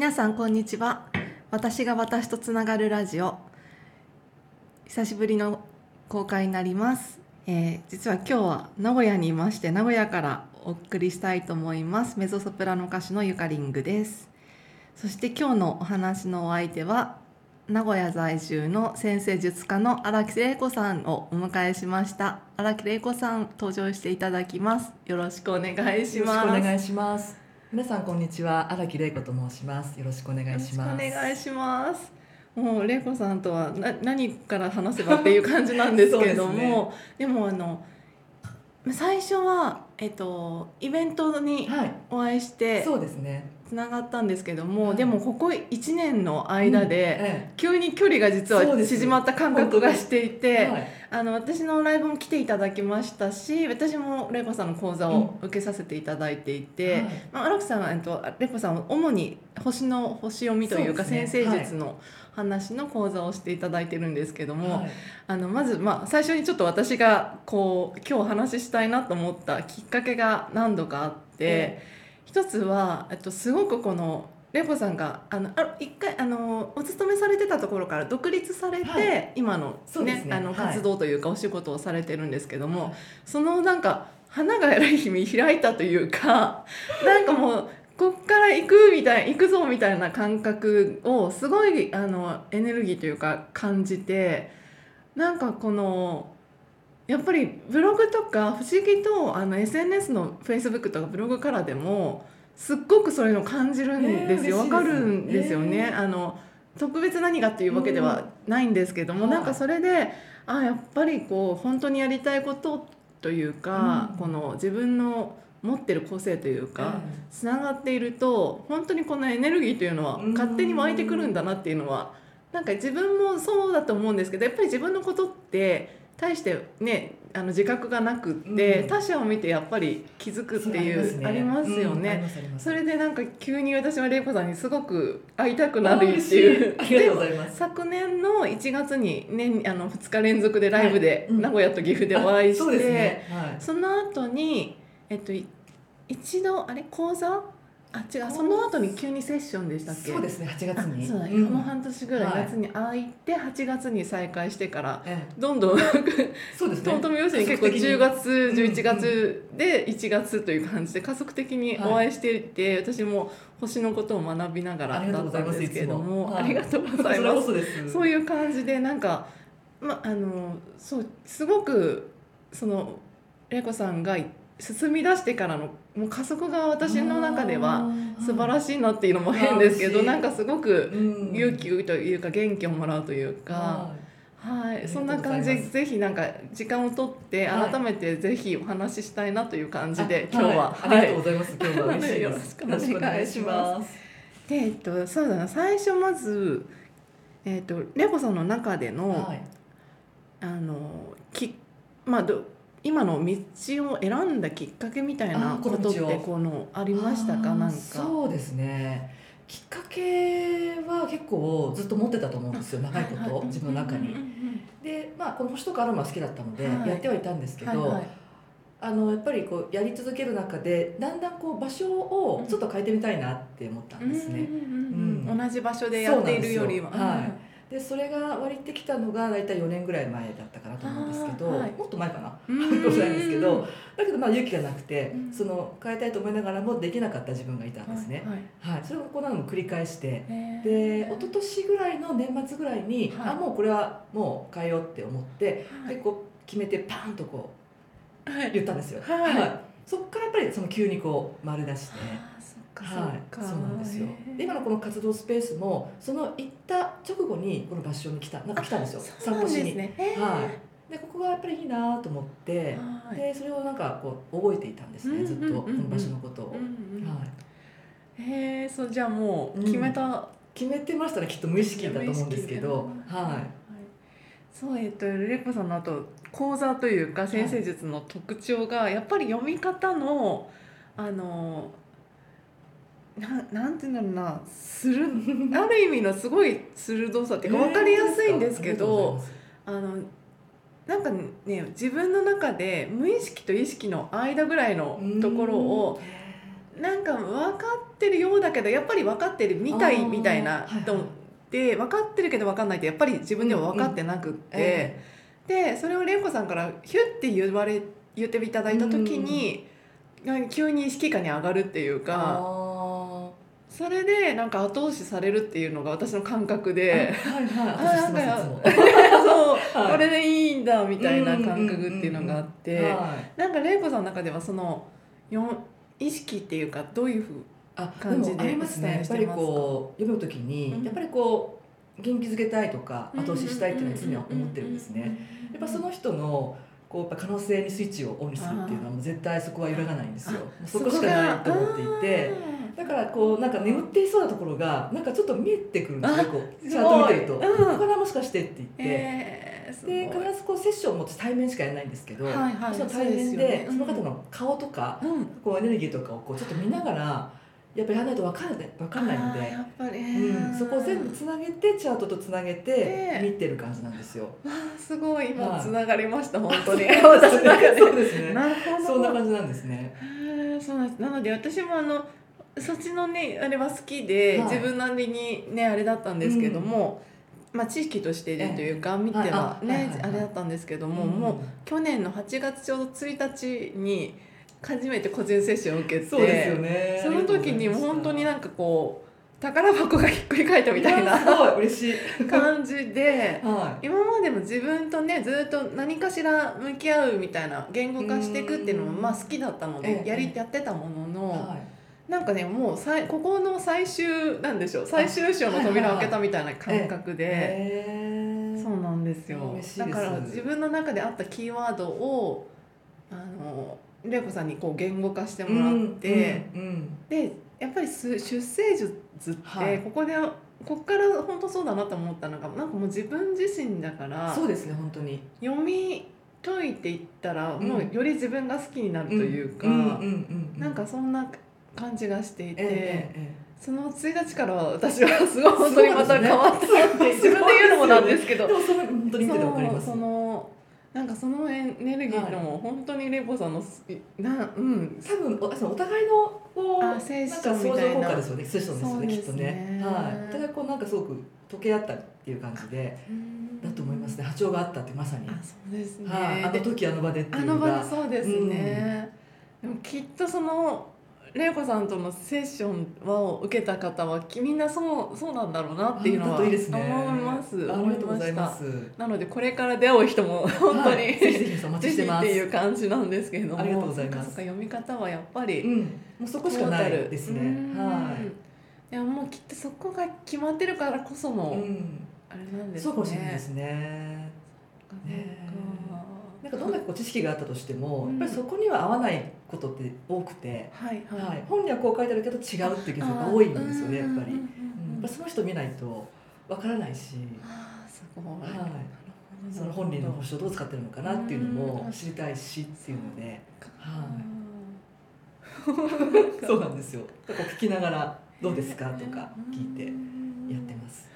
皆さんこんにちは。私が私とつながるラジオ。久しぶりの公開になります、えー実は今日は名古屋にいまして名古屋からお送りしたいと思います。メゾソプラノ歌手のゆかりんぐです。そして今日のお話のお相手は名古屋在住の先生術家の荒木玲子さんをお迎えしました。荒木玲子さん登場していただきます。よろしくお願いしよろますしくお願いします。皆さんこんにちは、荒木玲子と申します。よろしくお願いします。よろしくお願いします。もう玲子さんとはな何から話せばっていう感じなんですけれども、ですねでもあの最初はえっとイベントにはい、お会いしてそうですね。つながったんですけども、はいでもここ1年の間で、え急に距離が実は縮まった感覚がしていえて、はい、あの私のライブも来ていただきましたし私も玲子さんの講座を受けさせていただいていて、はい。まあ、荒木さんは、えっと、玲子さんは主に星の星読みというか先生術の話の講座をしていただいてるんですけども、はい。あのまず、まあ、最初にちょっと私がこう今日お話ししたいなと思ったきっかけが何度かあって、え一つは、えっと、すごくこの玲子さんがあのあ一回あのお勤めされてたところから独立されて、はい。今の,、そうですね。あのはい。活動というかお仕事をされてるんですけども、はいそのなんか花が偉い日に開いたというか なんかもうこっから行くみたい行くぞみたいな感覚をすごいあのエネルギーというか感じてなんかこのやっぱりブログとか不思議とあの SNS の Facebook とかブログからでもすっごくそういうのを感じるんですよ。わ、えー嬉しいですかるんですよね。えー。あの特別何がっていうわけではないんですけども、うん。なんかそれであやっぱりこう本当にやりたいことというか、うん。この自分の持ってる個性というか、えつながっていると本当にこのエネルギーというのはうん。勝手に湧いてくるんだなっていうのはなんか自分もそうだと思うんですけどやっぱり自分のことって大してねあの自覚がなくって、うん他者を見てやっぱり気づくっていうありますよね。ますありますそれでなんか急に私は玲子さんにすごく会いたくなるっていう。ありがとうございます。昨年の1月に年あの2日連続でライブではいうん名古屋と岐阜でお会いして、あそうですね。はい。その後にえっとい一度あれ？講座？あ違うその後に急にセッションでしたっけ？そうですね、8月に。あそうだ、ん。もう半年ぐらいはい。夏に会いて8月に再開してからえどんどんそうですね。トントン拍子に結構加速的に。10月うん11月で1月という感じで加速的にお会いしていて、私も星のことを学びながらだったんですすけれどもありがとうございますこそういう感じでなんか、ま、あのそうすごくその玲子さんが進み出してからのもう加速が私の中では素晴らししいなっていうのも変ですけどなんかすごくい勇気というか元気をもらうというか、はい、そうんな感じ。でぜひなんか時間をとってはい改めてぜひお話ししたいなという感じで、あ今日は、い。ありがとうございます。今日は。嬉しいです。よろしくお願いします。でえっとそうだな。最初まずえっとレコさんの中での、はい。あのきまあど今の道を選んだきっかけみたいなあことってこのありましたか？なんか。そうですね。きっかけは結構ずっと持ってたと思うんですよ長いこと、はいはい自分の中に。でまあこの星とかアロマ好きだったので、はい。やってはいたんですけど、うんはいはい。あのやっぱりこうやり続ける中でだんだんこう場所をちょっと変えてみたいなって思ったんですね。うん同じ場所でやっているよりは。そうなんでそれが割ってきたのが大体4年ぐらい前だったかなと思うんですけど、はい。もっと前かな？うん。ございんですけどだけどまあ勇気がなくて、うん。その変えたいと思いながらもできなかった自分がいたんですね。はいはい、それをこう何度も繰り返してはいで一昨年ぐらいの年末ぐらいに、はい。あもうこれはもう変えようって思って、はい。でこう決めてパーンとこはい。う言ったんですよ。はい。そこからやっぱりその急にこう丸出して。はい、そうなんですよ。今のこの活動スペースもその行った直後にこの場所に来たなんか来たんですよ。散歩しに、はい、でここがやっぱりいいなと思って、はい。でそれをなんかこう覚えていたんですねずっとうんうんうんうん。この場所のことを、うんうんはい、へえそうじゃあもう決めた、決めてましたねきっと無意識だと思うんですけどはい。そうえっとレコさんのあと講座というか先生術の特徴がやっぱり読み方のあのななんていうんだろうな。するある意味のすごい鋭さっていうか分かりやすいんですけど、あのなんかね自分の中で無意識と意識の間ぐらいのところをなんか分かってるようだけどやっぱり分かってるみたいみたいなと思って分かってるけど分かんないってやっぱり自分では分かってなくって、えでそれを玲子さんからヒュッて言われ言っていただいた時に、急に意識下に上がるっていうえかあそれでなんか後押しされるっていうのが私の感覚ーで。はいはい。そう、はい。これでいいんだみたいな感覚っていうのがあって、はい。なんか玲子さんの中ではそのよ意識っていうかどういうふうあ感じでありますねやっぱりこう読むときに、うん。やっぱりこう元気づけたいとか後押ししたいっていうのは常にうん思ってるんですね。やっぱその人のこうやっぱ可能性にスイッチをオンにするっていうのはもう絶対そこは揺らがないんですよ。そこしかないと思っていて。だからこうなんか眠っていそうなところがなんかちょっと見えてくるんですよあこうちゃんと見てると「すごいうん。ここからもしかして」って言って、えー、で必ずこうセッションを持って対面しかやらないんですけど、はいはい。その対面でその方の顔とか、うん。こうエネルギーとかをこうちょっと見ながらやっぱりやらないと分かんない分かんないので。やっぱり、うん、そこを全部つなげてチャートとつなげてで見てる感じなんですよ。わあすごい。今はい。つながりました、本当に。そう私の中で。そうですね。なるほど。そんな感じなんですね。そうなんです。なので私もあのそっちのねあれは好きで、はい。自分なりにねあれだったんですけども、まあ知識としてでというか見てはね、あれだったんですけども、うん。もう去年の8月ちょうど1日に初めて個人接種を受けてそうですよね。その時にもう本当になんかこう宝箱がひっくり返ったみたいやな嬉しい。感じでは今までも自分とねずっと何かしら向き合うみたいな言語化していくっていうのもうん。まあ好きだったのええ。でやりやってたものい。の、はなんかねもうさいここの最終なんでしょう。最終章の扉を開けたみたいな感覚い。で。そうなんですよ。だから自分の中であったキーワードをあの玲子さんにこう言語化してもらって、うんうんでやっぱりす出生術ってはい。ここで、こっから本当そうだなと思ったのがなんかもう自分自身だからそうですね本当に。読み解いていったら、うん。もうより自分が好きになるというか、うんうんうんうん。なんかそんな感じがしていて、ええええその1日から私はすごい本当にまた変わったって自分で言うのもなんですけどでもそれ本当に見ててわかります。そのなんかそのエネルギーのも本当にレポさんのすなうん多分おお互いのこうあセッシなんかョンみた効果ですよねセッションですよそうですねきっとねねはいお互いこうなんかすごく溶け合ったっていう感じでだと思いますね波長があったってまさに、あそうですね、はい、あので時あの場でってあの場でいうのがそうですね、でもきっとその玲子さんとのセッションを受けた方はきみんなそうそうなんだろうなっていうのはだといいですね。思います。ありがとうございま思すなのでこれから出会う人も 本当に、はい。ぜひぜひお待ちしてます。っていう感じなんですけれどもありがとうございます。読み方はやっぱり、うん。もうそこしかないですね。うんはい。やもうきっとそこが決まってるからこその、い、うん、あれなんですね。そうかもしれないですね。ねなんかどんだけこう知識があったとしても、うん。やっぱりそこには合わないことって多くて、はいはい、はい、本にはこう書いてあるけど違うっていうケー。スが多いんですよねやっぱり、うんやっぱその人見ないとわからないし、あーすごい、はい。その本人の星をどう使ってるのかなっていうのも知りたいしっていうので、はい、そうなんですよ。だから聞きながら「どうですか?」とか聞いてやってます。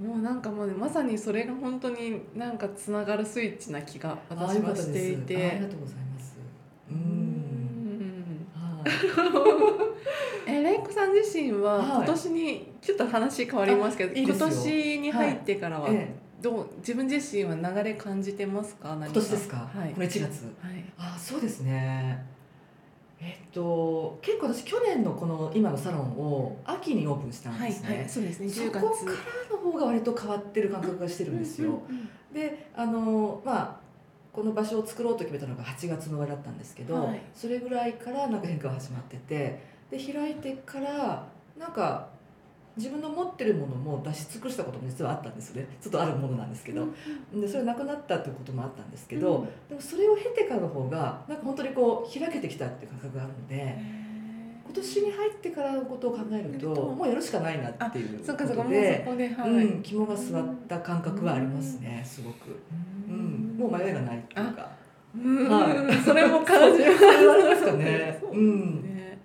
もうなんかもうまさにそれが本当になんかつながるスイッチな気があ私はしていあありてがとうございます。う、うん。はい。えレイコさん自身ははい。今年にちょっと話変わりますけど、今あいいですよ。年に入ってからはええ。どう自分自身は流れ感じてますか？何か。今年ですか？はい。これ1月？はい。あそうですね。えっと結構私去年のこの今のサロンを秋にオープンしたんはいですね。はいそうですね10そこから月の方が割と変わってる感覚がしてるんですよ。うんうんであのまあこの場所を作ろうと決めたのが8月の終わりだったんですけど、はいそれぐらいからなんか変化が始まっててで開いてからなんか自分の持ってるものも出し尽くしたことも実はあったんですよね。ちょっとあるものなんですけど、でそれなくなったっていうこともあったんですけど、うん。でもそれを経てからの方がなんか本当にこう開けてきたっていう感覚があるのでへ今年に入ってからのことを考えるともうやるしかないなっていうこーそっかそっかもうとで。そこではい、うん、肝が据わった感覚はありますね、すごく。うん、もう迷いがないっていうか。うんはい。それも感じます。それはありますかね。そううん。ね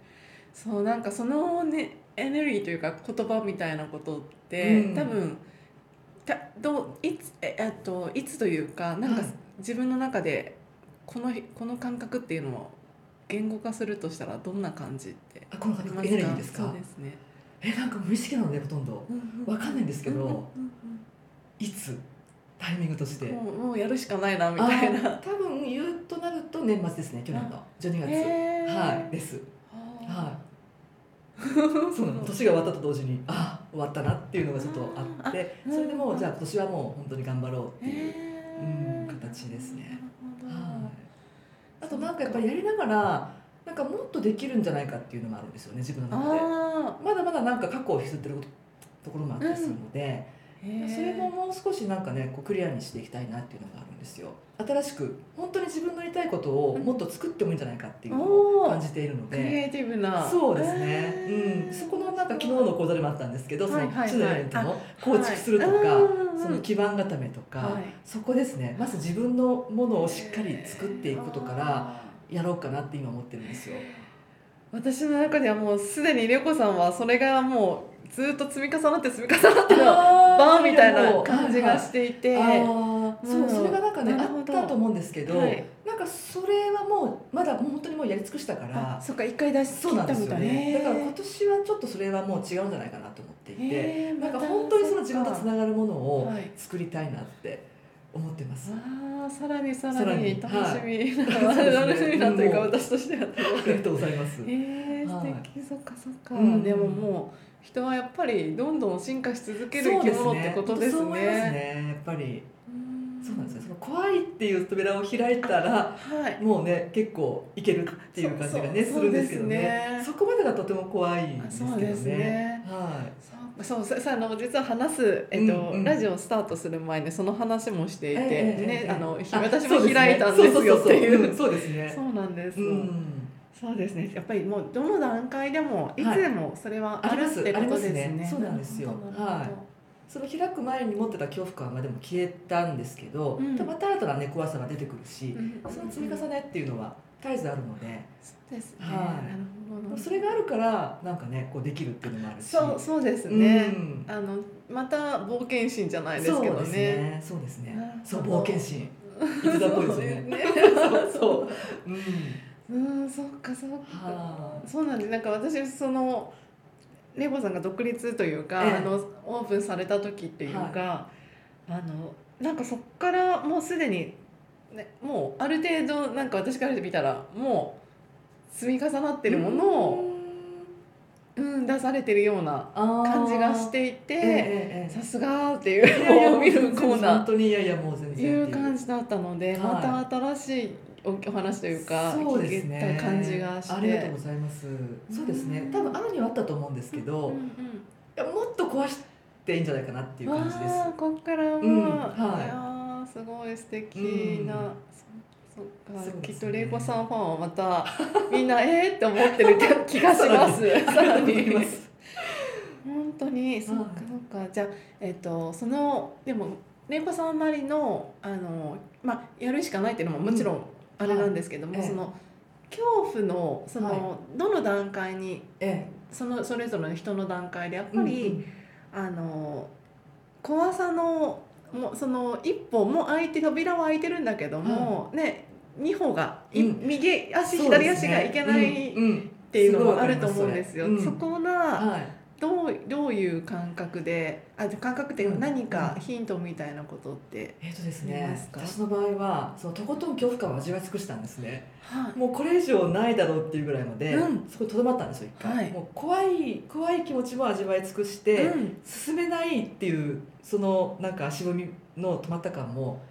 そうなんかそのねエネルギーというか言葉みたいなことって、うん。多分たどういつええっといつというかなんかはい。自分の中でこのこの感覚っていうのを言語化するとしたらどんな感じってあこのありますエネルギーですか？そうですね。えなんか無意識なのでほとんど。わかんないんですけどいつ？タイミングとして。もうもうやるしかないなみたいな。あ多分言うとなると年末ですね去年の。12月。はいです。ははい そうなの。年が終わったと同時にあ終わったなっていうのがちょっとあってあそれでもううんじゃあ今年はもう本当に頑張ろうっていう、へうんー形ですね。はい、あとなんかやっぱりやりながらなんかもっとできるんじゃないかっていうのもあるんですよね自分の中で。あまだまだなんか過去を引きずってるところもあったりするので、それももう少しなんかねこうクリアにしていきたいなっていうのがあるんですよ。新しく本当に自分のやりたいことをもっと作ってもいいんじゃないかっていうのを感じているのクリでエイティブな。そうですね、うん、そこのなんか昨日の講座でもあったんですけどそのはいはいはい。知のエレメントの構築するとか、はい。うん。その基盤固めとか、はい。そこですね。まず自分のものをしっかり作っていくことからあやろうかなって今思ってるんですよ。ー私の中ではもうすでにレコさんはそれがもうずっと積み重なって積み重なってのバーみたいな感じがしていて、あーそううん。それがなんかねあったと思うんですけど、はい。なんかそれはもうまだもう本当にもうやり尽くしたからあそっか一回出しそう切なんですよったみたいね。だから今ね年はちょっとそれはもう違うんじゃないかなと思っていてへーなんか本当にその自分とつながるものをはい。作りたいなって思ってます。あーさらにささらに楽しみ。楽しみなというか私としては。ありがとうございます。えー、はい。素敵そっかそっか、うん。でももう人はやっぱりどんどん進化し続ける生き物ってことですそう思いますね。ね。やっぱりうんそうなんですよ。その怖いっていう扉を開いたらはい。もうね結構いけるっていう感じがねするんですけどね。ねそこまでがとても怖いんですけどね。そうですねはそうそうさあの実は話す、えっとうんうんラジオスタートする前にその話もしていて、えええええねえあのあ私も開いたんですよっていう。そうですね。そうなんです、うん。そうですねやっぱりもうどの段階でもいつでもそれはあるってことですね。ねそうなんですよなるほどなるほどその開く前に持ってた恐怖感はでも消えたんですけど、うんまた新たなね怖さが出てくるし、うんその積み重ねっていうのは絶えずあるので、そうですね。はいなるほど。それがあるからなんかねこうできるっていうのもあるし。そうそうですね。うんあのまた冒険心じゃないですけどそうですね。ね。そうですね。そうほど冒険心。いつだっぽいですよね。そう そう。うん。うん、そっかそっか。はそうなんです。なんか私そのレゴさんが独立というか、ええあのオープンされた時っていうか、あのなんかそっからもうすでにねもうある程度なんか私からしてみたらもう積み重なってい。るものを、うん、出されてるような感感じがしていて。さすがっていう もう見るコーナ本当にいやいやもう全ー然いう感じだったので、はいまた新しいおお話というかそうです聞ね感じがして。ありがとうございます。そうですね。多分あるにはあったと思うんですけど、いうんうん。やもっと壊していいんじゃないかなっていう感じです。こっからは、うんはい。いやーすごい素敵な、うん。そそっか、きっと玲子さんファンはまたみんなえーって思ってる気がします。さらに本当にそっかはい。そっかじゃあえっ、とそのでも玲子さんなりのあのまあやるしかないっていうのももちろんあれなんですけども、はい。ええその恐怖のその、はどの段階にえそのそれぞれの人の段階でやっえぱり、うんあの怖さのもうその一歩も開いて扉は開いてるんだけども、ね二歩が、いうん。右足そう左足がいけないっうん。うん。ていうのもあると思うんですよ。そこがはいどうどういう感覚であ感覚っていううん。か何かヒントみたいなことって、えっ、とです見ね私の場合はそのとことん恐怖感を味わい尽くしたんですね。はいもうこれ以上ないだろうっていうぐらいまで、うん。そこにとどまったんですよ一回、はい。もう怖い怖い気持ちも味わい尽くして、うん。進めないっていうそのなんか足踏みの止まった感も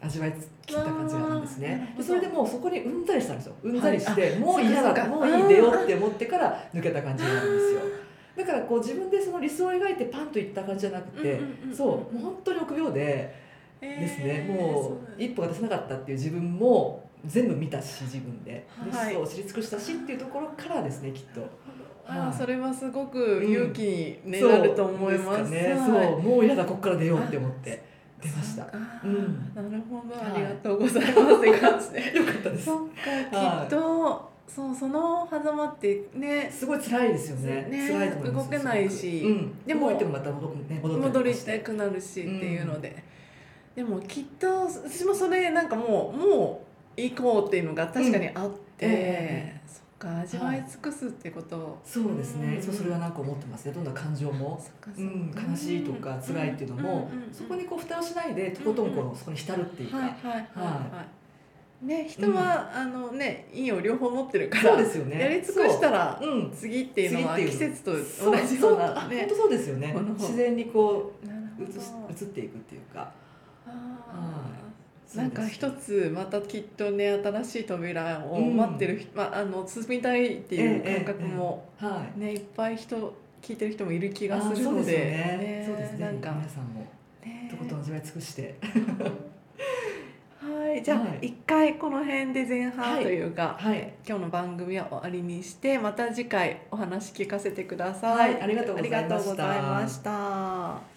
味わい切った感じがあるんですね。でそれでもうそこにうんざりしたんですよ。うんざりして、はいあもう嫌だもういい出ようって思ってから抜けた感じがあるんですよだからこう自分でその理想を描いてパンといった感じじゃなくて、そうもう本当に臆病でですね、えーもそう一歩が出せなかったっていう自分も全部見たし自分で、はい。でそう知り尽くしたしっていうところからですねきっと。あーはい。それはすごく勇気に、なると思います。ね、はい。そう。もう嫌だここから出ようって思って出ました。うん。なるほど、はい。ありがとうございますって感じで。よかったです。そっか、はい。きっと、そう、その狭間ってね。すごい辛いですよね。ね辛いと思います。動けないしうん、でも動いてもまた戻,、ね、戻戻りした。てくなるしっていうので。でも、きっと、私もそれ、なんかもう、も行こうっていうのが確かにあって、えそっか味わい尽くすってこと。を、そうですね、うん。そうそれはなんか思ってますね。どんな感情も。うん、悲しいとか辛いっていうのも、うんうんうんそこにこう蓋をしないでとことんこうそこに浸るっていうか、はいはいはいははい。ね人は、あのねいいを両方持ってるかそうらですよね。やり尽くしたらそう。うん。次っていうのは季節と同じような。ね本当そうですよね。自然にこう移す移っていくっていうか。なんか一つまたきっとね新しい扉をうん待ってる人、まああの進みたいっていう感覚もはい。ねいっぱい人聞いてる人もいる気がするのでそうですね。なんか皆さんもね。とことん味わい尽くして。は いじゃあはい。一回この辺で前半というか、はい。今日の番組は終わりにしてまた次回お話聞かせてください。はい。ありがとうございました